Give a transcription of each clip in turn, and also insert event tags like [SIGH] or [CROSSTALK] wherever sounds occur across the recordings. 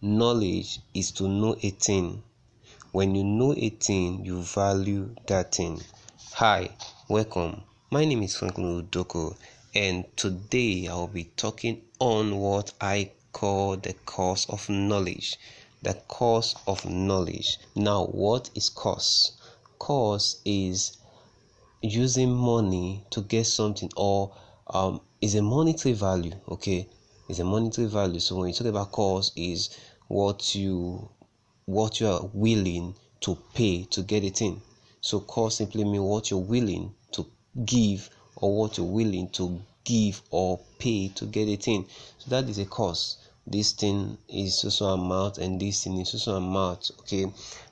knowledge is to know a thing. When you know a thing, you value that thing. Hi, welcome. My name is Franklin Udoko, and today I'll be talking on what I call the course of knowledge. The course of knowledge. Now, what is course? Course is using money to get something or um, is a monetary value okay is a monetary value so when you talk about cost is what you what you are willing to pay to get it in so cost simply means what you're willing to give or what you're willing to give or pay to get it in so that is a cost this thing is also amount and this thing is also amount okay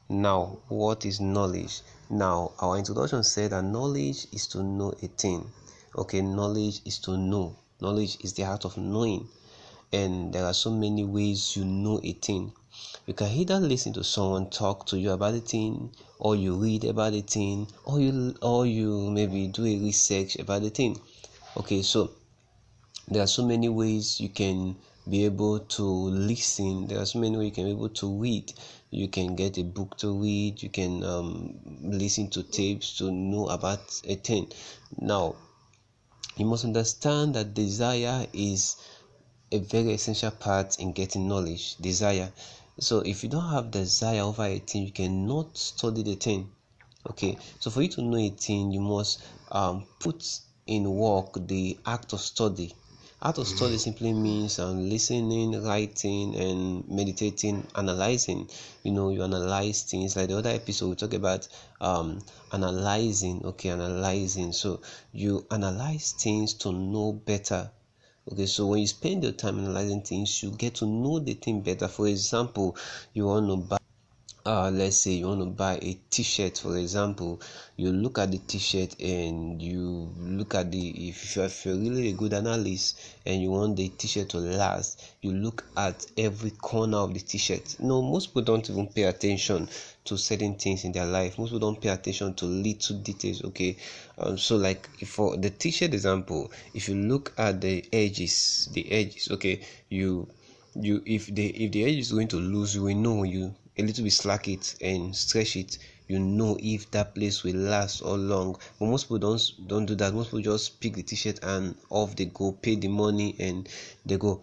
now what is knowledge now, our introduction said that knowledge is to know a thing. Okay, knowledge is to know. Knowledge is the art of knowing. And there are so many ways you know a thing. You can either listen to someone talk to you about a thing, or you read about a thing, or you or you maybe do a research about a thing. Okay, so there are so many ways you can be able to listen. There are so many ways you can be able to read. You can get a book to read. You can um, listen to tapes to know about a thing. Now, you must understand that desire is a very essential part in getting knowledge. Desire. So, if you don't have desire over a thing, you cannot study the thing. Okay. So, for you to know a thing, you must um, put in work the act of study Act of study simply means um, listening, writing, and meditating, analyzing. You know, you analyze things. Like the other episode, we talk about um, analyzing. Okay, analyzing. So you analyze things to know better. Okay, so when you spend your time analyzing things, you get to know the thing better. For example, you want to buy uh, let's say you want to buy a t-shirt for example you look at the t-shirt and you look at the if you're, really a good analyst and you want the t-shirt to last you look at every corner of the t-shirt. No most people don't even pay attention to certain things in their life. Most people don't pay attention to little details okay? Um, so like for the t-shirt example if you look at the edges the edges okay you you if the if the edge is going to lose you will know you a little bit slack it and stretch it you know if that place will last or long. But most people don't don't do that. Most people just pick the t-shirt and off they go pay the money and they go.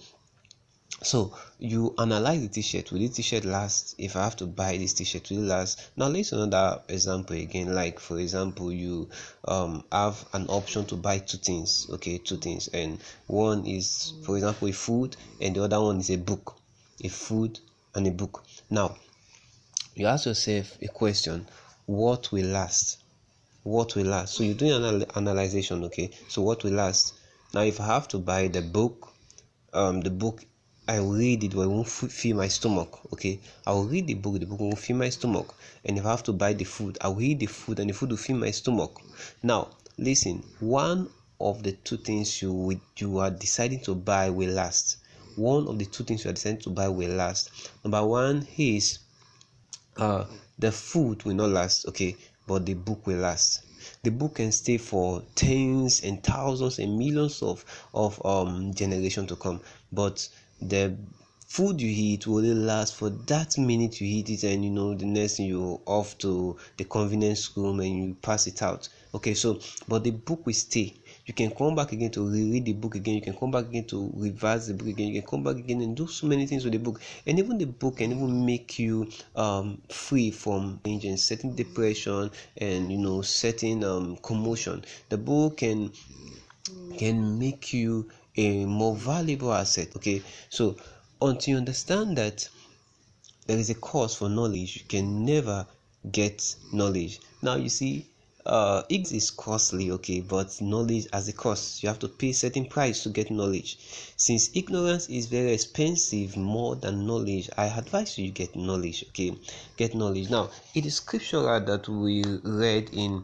So you analyze the t-shirt. Will the t-shirt last if i have to buy this t-shirt? Will last? Now let's another example again. Like for example you um have an option to buy two things. Okay two things. And one is for example a food and the other one is a book. A food and a book. Now you ask yourself a question what will last? What will last? So you're doing an analysis okay? So what will last? Now if i have to buy the book um the book i will read it but it won't fill my stomach okay? I will read the book the book won't fill my stomach. And if i have to buy the food i will eat the food and the food will fill my stomach. Now listen one of the two things you you are deciding to buy will last. One of the two things you are deciding to buy will last. Number one is uh the food will not last okay but the book will last. The book can stay for tens and thousands and millions of of um generation to come but the food you eat will only last for that minute you eat it and you know the next thing you off to the convenience room and you pass it out. Okay so but the book will stay you can come back again to reread the book again. You can come back again to revise the book again. You can come back again and do so many things with the book. And even the book can even make you um, free from certain depression and you know certain um, commotion. The book can can make you a more valuable asset okay? So until you understand that there is a cost for knowledge you can never get knowledge. Now you see uh it is costly okay but knowledge has a cost you have to pay certain price to get knowledge. Since ignorance is very expensive more than knowledge i advise you get knowledge okay get knowledge. Now it is scriptural that we read in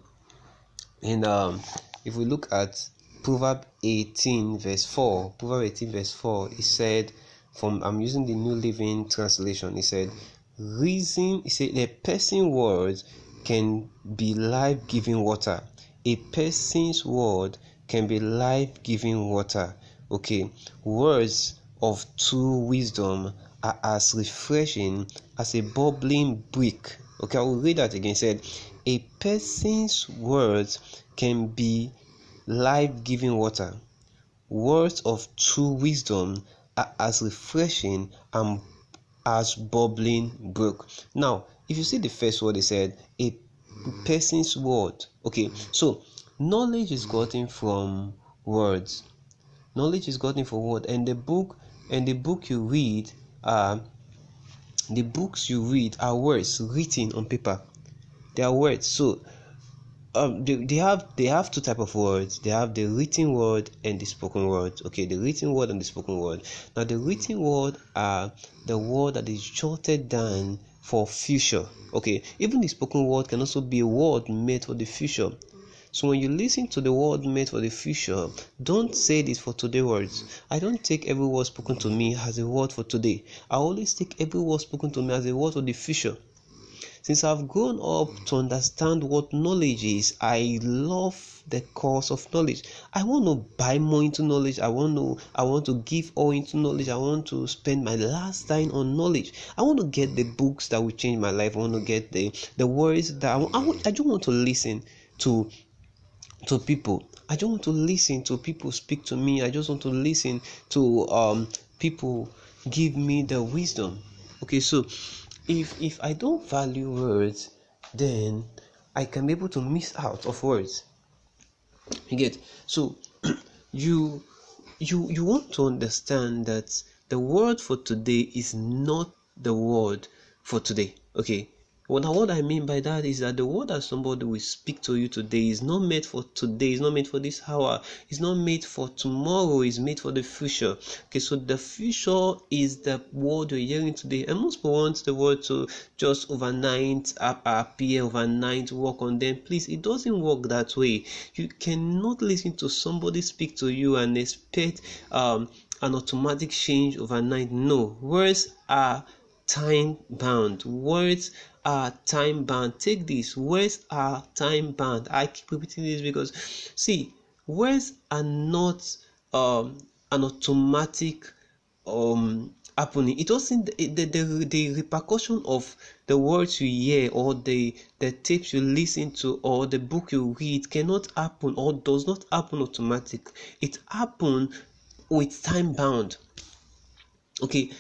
in um if we look at proverb 18 verse 4 proverb 18 verse 4 it said from i'm using the new living translation it said reason it said the person words can be life giving water. A person's word can be life giving water. Okay, words of true wisdom are as refreshing as a bubbling brick. Okay, I will read that again. It said, A person's words can be life giving water. Words of true wisdom are as refreshing and as bubbling brook. Now, if you see the first word, they said a person's word. Okay, so knowledge is gotten from words. Knowledge is gotten from word, and the book and the book you read are the books you read are words written on paper. They are words. So um they, they have they have two type of words they have the written word and the spoken word okay the written word and the spoken word now the written word are the word that is jotted down for future. Okay even the spoken word can also be a word made for the future. So when you listen to the word made for the future don't say this for today words. I don't take every word spoken to me as a word for today. I always take every word spoken to me as a word for the future since I've grown up to understand what knowledge is, I love the course of knowledge. I want to buy more into knowledge. I want to I want to give all into knowledge. I want to spend my last time on knowledge. I want to get the books that will change my life. I want to get the the words that I, want, I, want, I don't want to listen to to people. I don't want to listen to people speak to me. I just want to listen to um people give me the wisdom. Okay, so if if i don't value words then i can be able to miss out of words. You get? So [CLEARS THROAT] you you you want to understand that the word for today is not the word for today okay well, what I mean by that is that the word that somebody will speak to you today is not made for today, it's not made for this hour, it's not made for tomorrow, it's made for the future. Okay, so the future is the word you're hearing today, and most people want the word to just overnight appear, overnight work on them. Please, it doesn't work that way. You cannot listen to somebody speak to you and expect um, an automatic change overnight. No, words are time bound. Words are time bound. Take this words are time bound. I keep repeating this because see, words are not um, an automatic um happening. It doesn't the, the, the, the repercussion of the words you hear or the the tapes you listen to or the book you read cannot happen or does not happen automatic. It happen with time bound. Okay,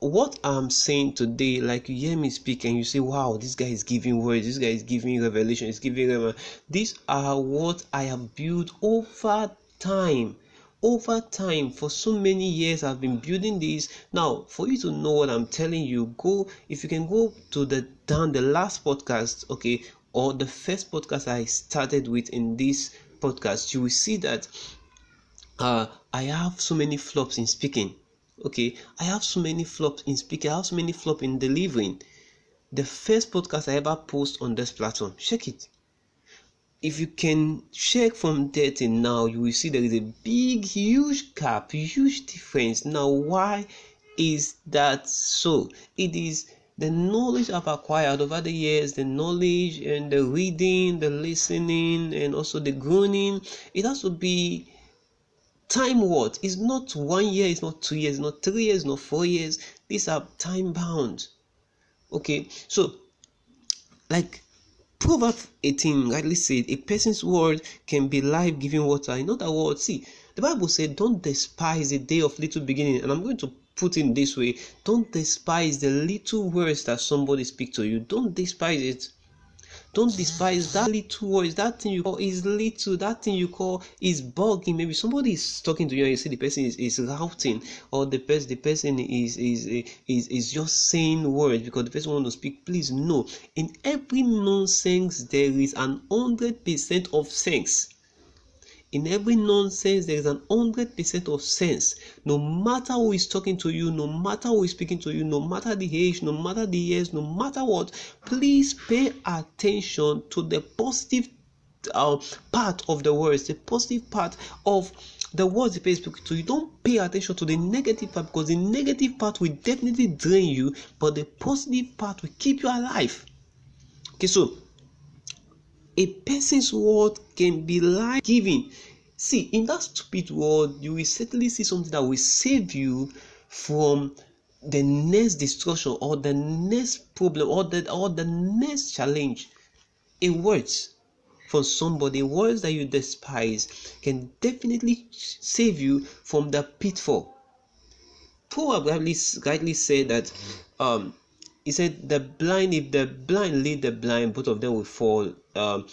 what I'm saying today, like you hear me speak and you say, Wow, this guy is giving words, this guy is giving revelation, is giving them. These are what I have built over time. Over time, for so many years, I've been building this. Now, for you to know what I'm telling you, go if you can go to the down the last podcast, okay, or the first podcast I started with in this podcast, you will see that uh, I have so many flops in speaking okay i have so many flops in speaking i have so many flops in delivering. The first podcast i ever post on this platform check it. If you can check from there till now you will see there is a big huge gap huge difference. Now why is that so? It is the knowledge I've acquired over the years, the knowledge and the reading, the listening, and also the groaning, it has to be time what? Is not one year it's not two years not three years not four years. These are time bound. Okay so like proverbs 18 rightly said a person's word can be life-giving water. In other words see the bible said don't despise the day of little beginning. And i'm going to put in this way. Don't despise the little words that somebody speak to you. Don't despise it don't despise that little words, that thing you call is little, that thing you call is bugging. Maybe somebody is talking to you and you see the person is, is routing, or the person the person is is is is just saying words because the person want to speak. Please no. In every nonsense there is an hundred percent of sense in every nonsense there is an hundred percent of sense. No matter who is talking to you no matter who is speaking to you no matter the age no matter the years no matter what please pay attention to the positive uh, part of the words the positive part of the words the person speaking to you. Don't pay attention to the negative part because the negative part will definitely drain you but the positive part will keep you alive. Okay so a person's word can be life giving. See, in that stupid world, you will certainly see something that will save you from the next destruction or the next problem or the or the next challenge a words from somebody words that you despise can definitely save you from the pitfall Paul rightly, rightly said that um he said the blind if the blind lead the blind both of them will fall um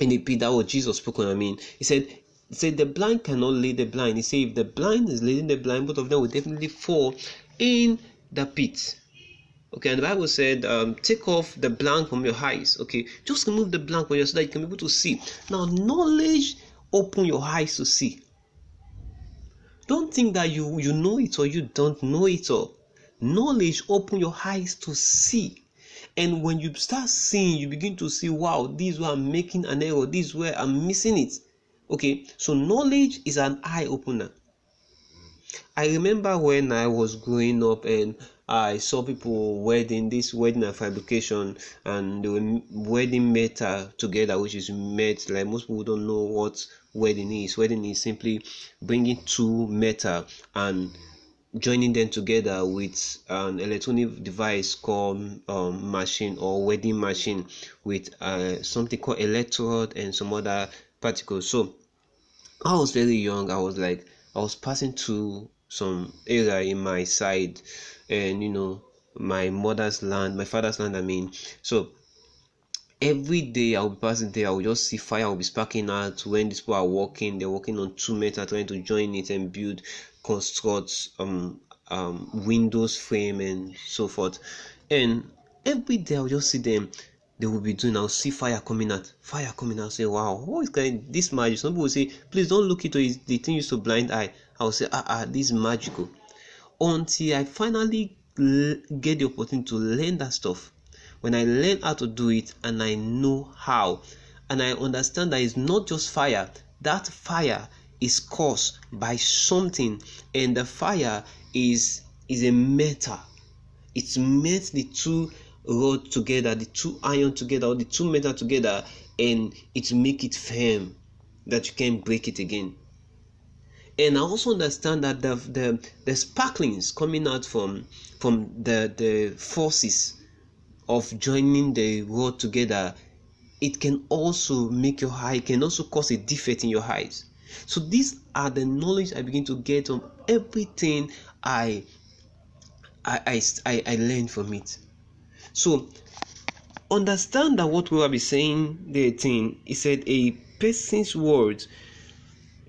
in the pit. That was jesus spoken i mean. He said he said the blind cannot lead the blind. He said if the blind is leading the blind both of them will definitely fall in the pit. Okay and the bible said um, take off the blank from your eyes. Okay just remove the blank from your so that you can be able to see. Now knowledge open your eyes to see. Don't think that you you know it or you don't know it all knowledge open your eyes to see. And when you start seeing you begin to see wow this where i'm making an error. This where i'm missing it. Okay so knowledge is an eye opener. I remember when i was growing up and i saw people wedding this wedding and fabrication and they were wedding metal uh, together which is met. Like most people don't know what wedding is. Wedding is simply bringing two metal uh, and joining them together with an electronic device called um, machine or wedding machine with uh, something called electrode and some other particles. So i was very young. I was like i was passing through some area in my side and you know my mother's land my father's land i mean. So every day I'll be passing there, I'll just see fire, I'll be sparking out when these people are working, they're working on two metal, trying to join it and build, construct um um windows frame and so forth. And every day I'll just see them, they will be doing, I'll see fire coming out, fire coming out, say, Wow, what is going this magic? Some people say, Please don't look into it, the thing used to blind eye. I'll say, ah ah, this is magical. Until I finally get the opportunity to learn that stuff when I learn how to do it and I know how, and I understand that it's not just fire, that fire is caused by something, and the fire is is a metal. It's met the two rod together, the two iron together, or the two metal together, and it make it firm that you can break it again. And I also understand that the the, the sparklings coming out from from the the forces of joining the rod together it can also make your eye can also cause a defect in your eyes so these are the knowledge i begin to get on everything i i i, I learned from it. So understand that what we will be saying the thing he said a person's words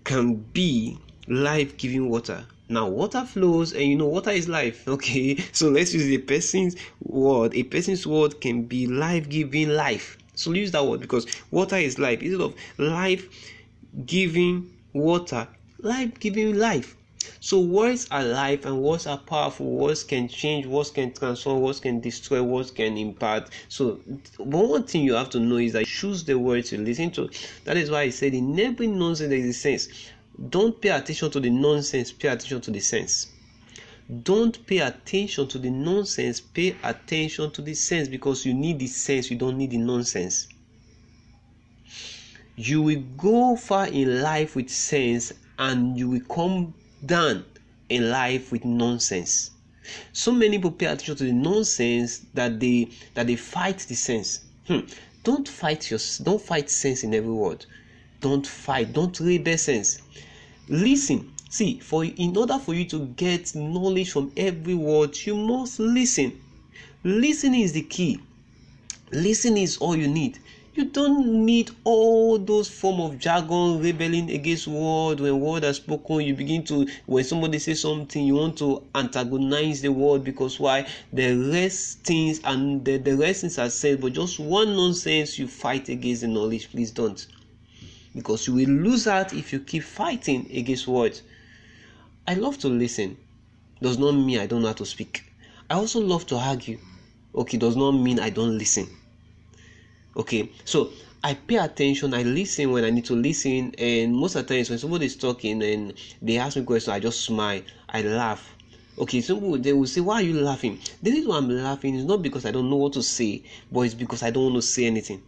can be life-giving water. Now water flows and you know water is life [LAUGHS] okay? So let's use a person's word. A person's word can be life-giving life. So use that word because water is life. Instead of life giving water life giving life. So words are life and words are powerful. Words can change words can transform words can destroy words can impact. So one thing you have to know is that choose the words you listen to. That is why i said in every nonsense there is a sense. Don't pay attention to the nonsense, pay attention to the sense. Don't pay attention to the nonsense, pay attention to the sense because you need the sense, you don't need the nonsense. You will go far in life with sense and you will come down in life with nonsense. So many people pay attention to the nonsense that they that they fight the sense. Hmm. Don't fight your don't fight sense in every word. Don't fight, don't rebel sense listen see for in order for you to get knowledge from every word you must listen listening is the key listening is all you need you don't need all those form of jargon rebelling against word when word are spoken you begin to when somebody says something you want to antagonize the word because why the rest things and the, the rest things are said but just one nonsense you fight against the knowledge please don't because you will lose out if you keep fighting against words. I love to listen, does not mean I don't know how to speak. I also love to argue, okay, does not mean I don't listen. Okay, so I pay attention, I listen when I need to listen, and most of the times when somebody is talking and they ask me questions, I just smile, I laugh. Okay, some people they will say, Why are you laughing? The reason why I'm laughing is not because I don't know what to say, but it's because I don't want to say anything.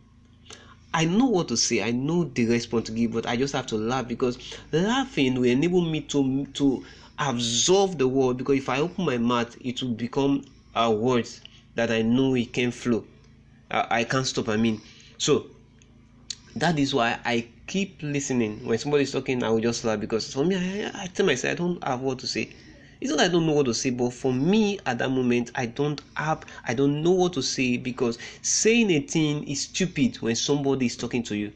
I know what to say, I know the response to give, but I just have to laugh because laughing will enable me to to absorb the word because if I open my mouth, it will become a words that I know it can flow. I, I can't stop. I mean, so that is why I keep listening. When somebody's talking, I will just laugh because for me, I, I tell myself I don't have what to say. It's not I don't know what to say, but for me at that moment, I don't have, I don't know what to say because saying a thing is stupid when somebody is talking to you.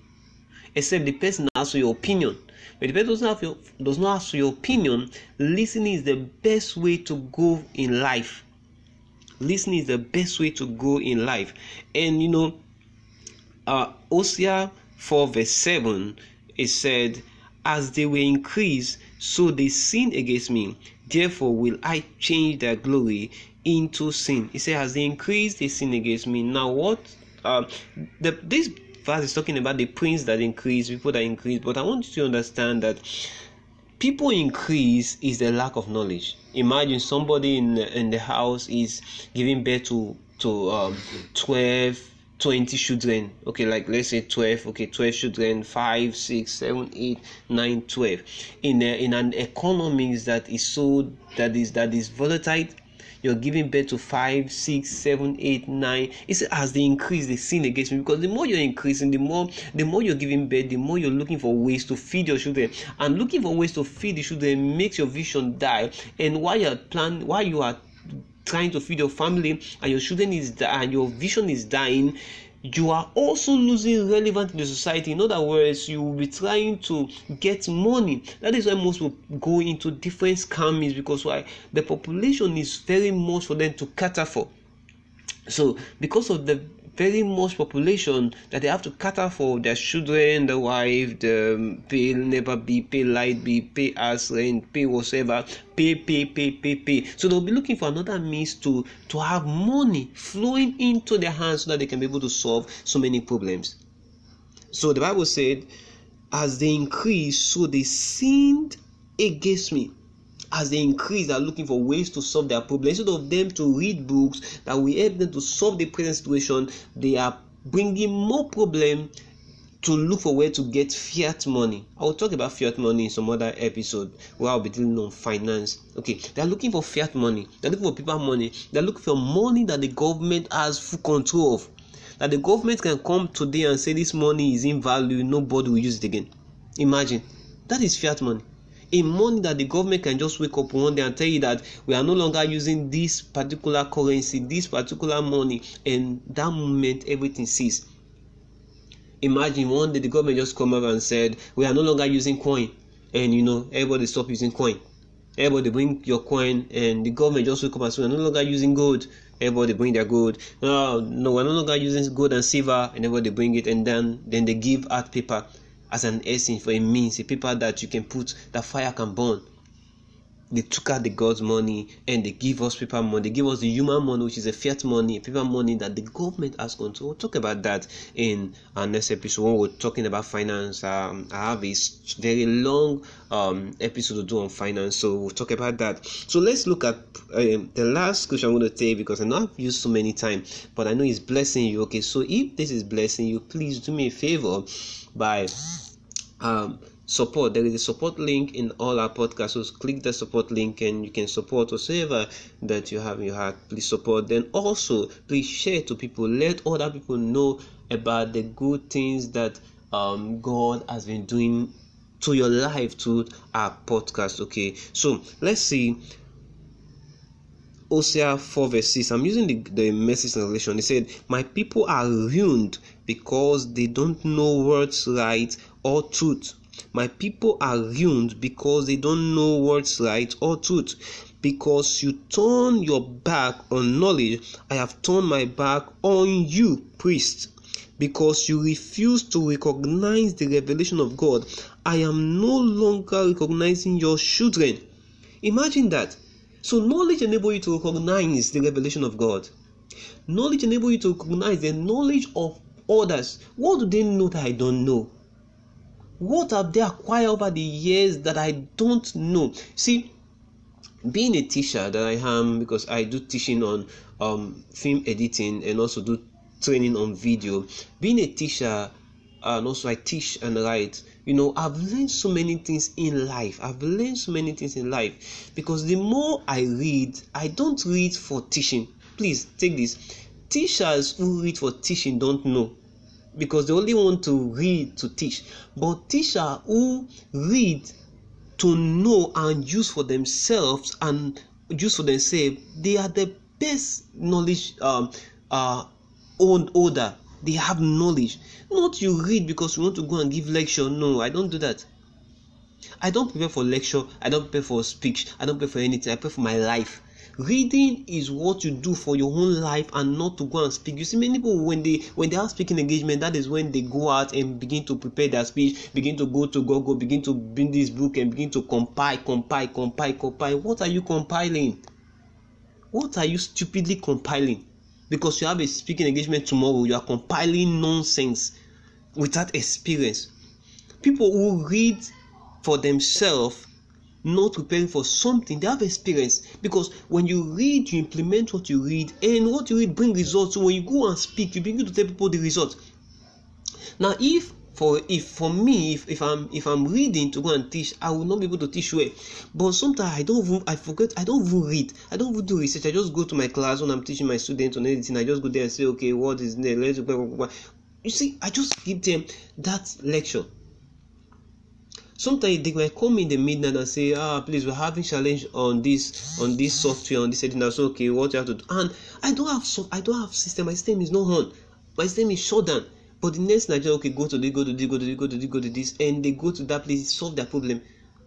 Except the person asks your opinion. But the person your, does not ask your opinion. Listening is the best way to go in life. Listening is the best way to go in life. And you know, uh, Hosea 4 verse 7, it said, As they were increased, so they sinned against me. Therefore will I change their glory into sin. He said, As they increased they sin against me. Now, what uh, the, this verse is talking about the prince that increased people that increased But I want you to understand that people increase is the lack of knowledge. Imagine somebody in in the house is giving birth to to um, 12 20 children okay like let's say 12 okay 12 children 5 6 7 8 9 12 in a, in an economy that is so that is that is volatile you're giving birth to five, six, seven, eight, nine. It's as they increase, they sin against me because the more you're increasing, the more the more you're giving birth, the more you're looking for ways to feed your children. And looking for ways to feed the children makes your vision die. And while you're while you are trying to feed your family and your children is and your vision is dying you are also losing relevant in the society. In other words you will be trying to get money. That is why most will go into different scammings because why? The population is very much for them to cater for. So because of the very much population that they have to cater for their children, the wife, the pay never be pay light be pay as rent, pay whatever, pay, pay, pay, pay, pay. So they'll be looking for another means to to have money flowing into their hands so that they can be able to solve so many problems. So the Bible said, as they increased, so they sinned against me as they increase, are looking for ways to solve their problem. Instead of them to read books that will help them to solve the present situation, they are bringing more problem to look for where to get fiat money. I will talk about fiat money in some other episode where I'll be dealing on finance. Okay, they're looking for fiat money, they're looking for paper money, they're looking for money that the government has full control of. That the government can come today and say this money is in value, nobody will use it again. Imagine that is fiat money a money that the government can just wake up one day and tell you that we are no longer using this particular currency, this particular money, and that moment everything ceases. Imagine one day the government just come up and said we are no longer using coin, and you know everybody stop using coin. Everybody bring your coin, and the government just wake up and say we are no longer using gold. Everybody bring their gold. Oh, no, no, we're no longer using gold and silver, and everybody bring it, and then then they give out paper as an essence for a means, a paper that you can put that fire can burn. They took out the God's money and they give us paper money. They give us the human money, which is a fiat money, paper money that the government has control. We'll talk about that in our next episode when we're talking about finance. Um, I have a very long um, episode to do on finance, so we'll talk about that. So let's look at um, the last scripture I'm going to take because I know I've used so many times, but I know it's blessing you. Okay, so if this is blessing you, please do me a favor by um, support. There is a support link in all our podcasts. So click the support link and you can support whatever that you have in your heart. Please support. Then also please share to people. Let other people know about the good things that um, God has been doing to your life to our podcast. Okay, so let's see. Hosea 4 verse 6. I'm using the, the message translation. It said, My people are ruined because they don't know what's right or truth. My people are ruined because they don't know what's right or truth. Because you turn your back on knowledge, I have turned my back on you, priest. Because you refuse to recognize the revelation of God, I am no longer recognizing your children. Imagine that. So, knowledge enables you to recognize the revelation of God. Knowledge enables you to recognize the knowledge of others. What do they know that I don't know? What have they acquired over the years that I don't know? See, being a teacher that I am, because I do teaching on um, film editing and also do training on video. Being a teacher, and also I teach and write. You know i've learned so many things in life. I've learned so many things in life. Because the more i read i don't read for teaching. Please take this. Teachers who read for teaching don't know. Because they only want to read to teach. But teacher who read to know and use for themselves and use for themselves they are the best knowledge um uh old older they have knowledge. Not you read because you want to go and give lecture. No i don't do that. I don't prepare for lecture. I don't prepare for speech. I don't prepare for anything. I prepare for my life. Reading is what you do for your own life and not to go and speak. You see many people when they when they have speaking engagement that is when they go out and begin to prepare their speech begin to go to google begin to bring this book and begin to compile compile compile compile. What are you compiling? What are you stupidly compiling because you have a speaking engagement tomorrow you are compiling nonsense without experience. People who read for themselves not preparing for something they have experience. Because when you read you implement what you read and what you read bring results. So when you go and speak you begin to tell people the result. Now if for if for me if, if i'm if i'm reading to go and teach i will not be able to teach well. But sometimes i don't even i forget i don't even read. I don't even do research. I just go to my class when i'm teaching my students on anything. I just go there and say okay what is there? Let's go you see i just give them that lecture. Sometimes they might come in the midnight and say ah please we're having challenge on this on this software on this setting that's okay what you have to do? And i don't have so i don't have system. My system is not on. My system is shut down but the next night okay go to this go to this go to this go to this go to this and they go to that place solve their problem.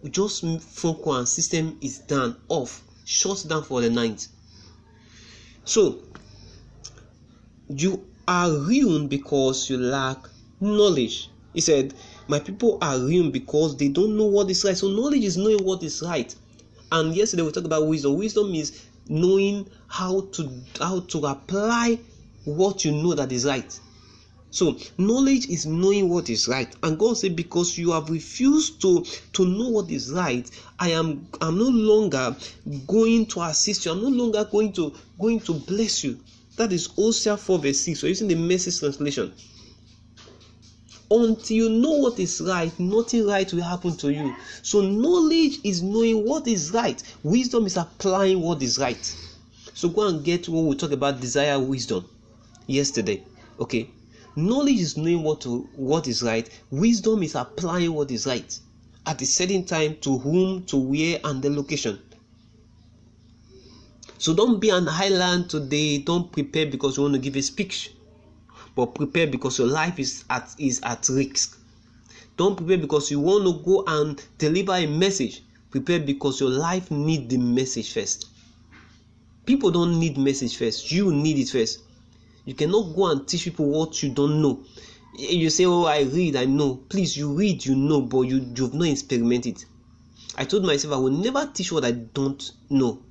Just phone call and system is done off shut down for the night. So you are ruined because you lack knowledge. He said my people are ruined because they don't know what is right. So knowledge is knowing what is right. And yesterday we talked about wisdom. Wisdom is knowing how to how to apply what you know that is right so knowledge is knowing what is right. And god said because you have refused to to know what is right i am i'm no longer going to assist you. I'm no longer going to going to bless you. That is Hosea 4 verse 6 so using the message translation. Until you know what is right nothing right will happen to you. So knowledge is knowing what is right. Wisdom is applying what is right. So go and get what we talk about desire wisdom. Yesterday. Okay knowledge is knowing what to what is right. Wisdom is applying what is right at a certain time to whom to where and the location. So don't be an island today. Don't prepare because you want to give a speech but prepare because your life is at is at risk. Don't prepare because you want to go and deliver a message. Prepare because your life need the message first. People don't need message first. You need it first you cannot go and teach people what you don't know you say oh i read i know please you read you know but you you've not experimented i told myself i will never teach what i don't know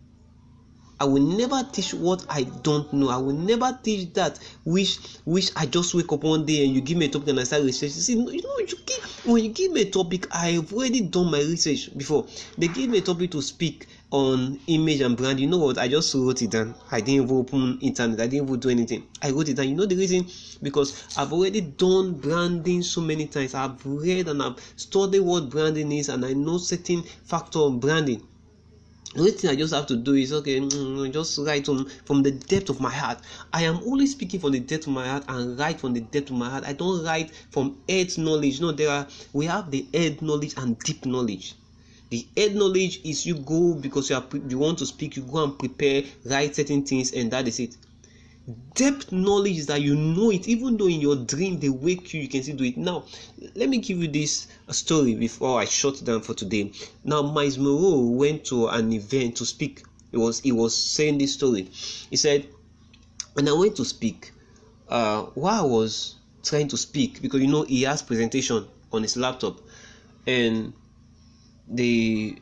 I will never teach what I don't know. I will never teach that which which I just wake up one day and you give me a topic and I start researching. See, you know, you give, when you give me a topic, I've already done my research before. They give me a topic to speak on image and brand. You know what? I just wrote it down. I didn't even open internet. I didn't even do anything. I wrote it down. You know the reason? Because I've already done branding so many times. I've read and I've studied what branding is, and I know certain factor of branding the only thing I just have to do is okay, mm, just write from, from the depth of my heart. I am only speaking from the depth of my heart and write from the depth of my heart. I don't write from head knowledge. No, there are we have the head knowledge and deep knowledge. The head knowledge is you go because you are you want to speak, you go and prepare, write certain things, and that is it. Depth knowledge is that you know it even though in your dream they wake you you can still do it. Now let me give you this story before i shut down for today. Now Myles went to an event to speak. He was he was saying this story. He said when i went to speak uh while i was trying to speak because you know he has presentation on his laptop and the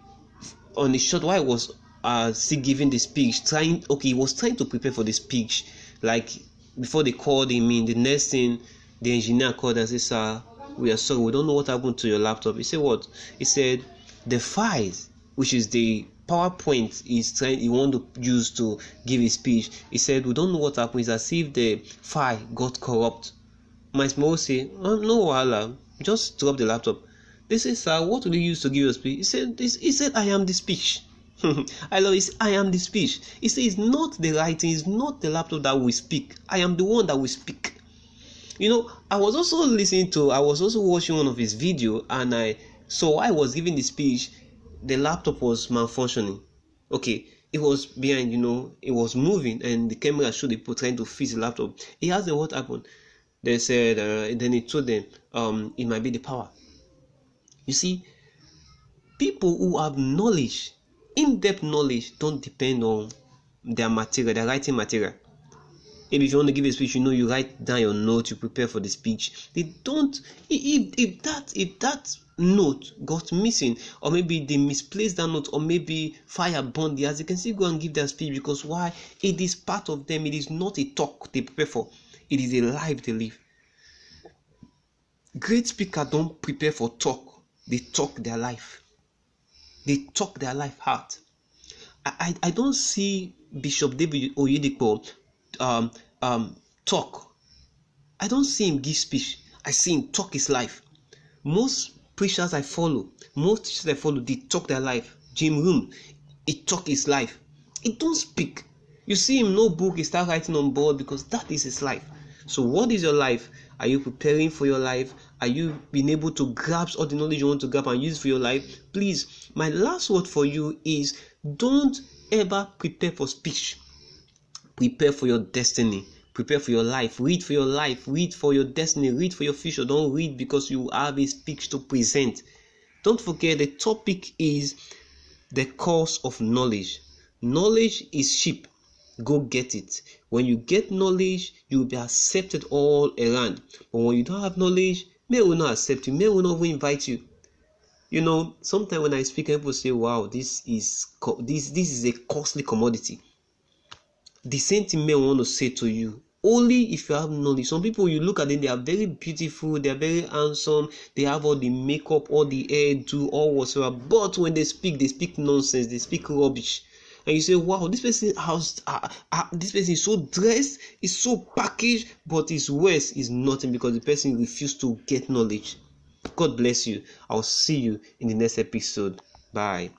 on the shot while i was uh still giving the speech trying okay he was trying to prepare for the speech like before they called him in the next thing the engineer called and said sir we are sorry we don't know what happened to your laptop he said what he said the files which is the PowerPoint is trying he want to use to give his speech. He said, We don't know what happened. It's as if the file got corrupt. My small say, oh, no wahala, just drop the laptop. They say, Sir, what will you use to give your speech? He said, He said, I am the speech. [LAUGHS] I love it. I am the speech. He said, It's not the writing, it's not the laptop that will speak. I am the one that will speak. You know, I was also listening to, I was also watching one of his video, and I so I was giving the speech, the laptop was malfunctioning. Okay, it was behind, you know, it was moving, and the camera showed the people trying to fix the laptop. He asked them what happened. They said, uh, then he told them, um, it might be the power. You see, people who have knowledge, in-depth knowledge, don't depend on their material, their writing material. Maybe if you want to give a speech, you know you write down your note, you prepare for the speech. They don't. If if that if that note got missing, or maybe they misplaced that note, or maybe fire burned the as they can still go and give their speech because why? It is part of them. It is not a talk they prepare for. It is a life they live. Great speakers don't prepare for talk they talk their life. They talk their life out. I, I, I don't see Bishop David Oyedepo um, um, talk. I don't see him give speech. I see him talk his life. Most preachers I follow, most teachers I follow, they talk their life. Jim Rohn, he talk his life. He don't speak. You see him no book, he start writing on board because that is his life. So what is your life? Are you preparing for your life? Are you being able to grasp all the knowledge you want to grab and use for your life? Please, my last word for you is don't ever prepare for speech. Prepare for your destiny. Prepare for your life. Read for your life. Read for your destiny. Read for your future. Don't read because you have a speech to present. Don't forget the topic is the course of knowledge. Knowledge is cheap go get it. When you get knowledge, you will be accepted all around. But when you don't have knowledge, men will not accept you, men will not even invite you. You know, sometimes when I speak, people say, "Wow, this is this this is a costly commodity." The same thing men want to say to you. Only if you have knowledge. Some people you look at them, they are very beautiful, they are very handsome, they have all the makeup, all the hair, do all whatsoever. But when they speak, they speak nonsense, they speak rubbish and you say wow this person has uh, uh, this person is so dressed is so packaged but his words is nothing because the person refused to get knowledge. God bless you. I'll see you in the next episode. Bye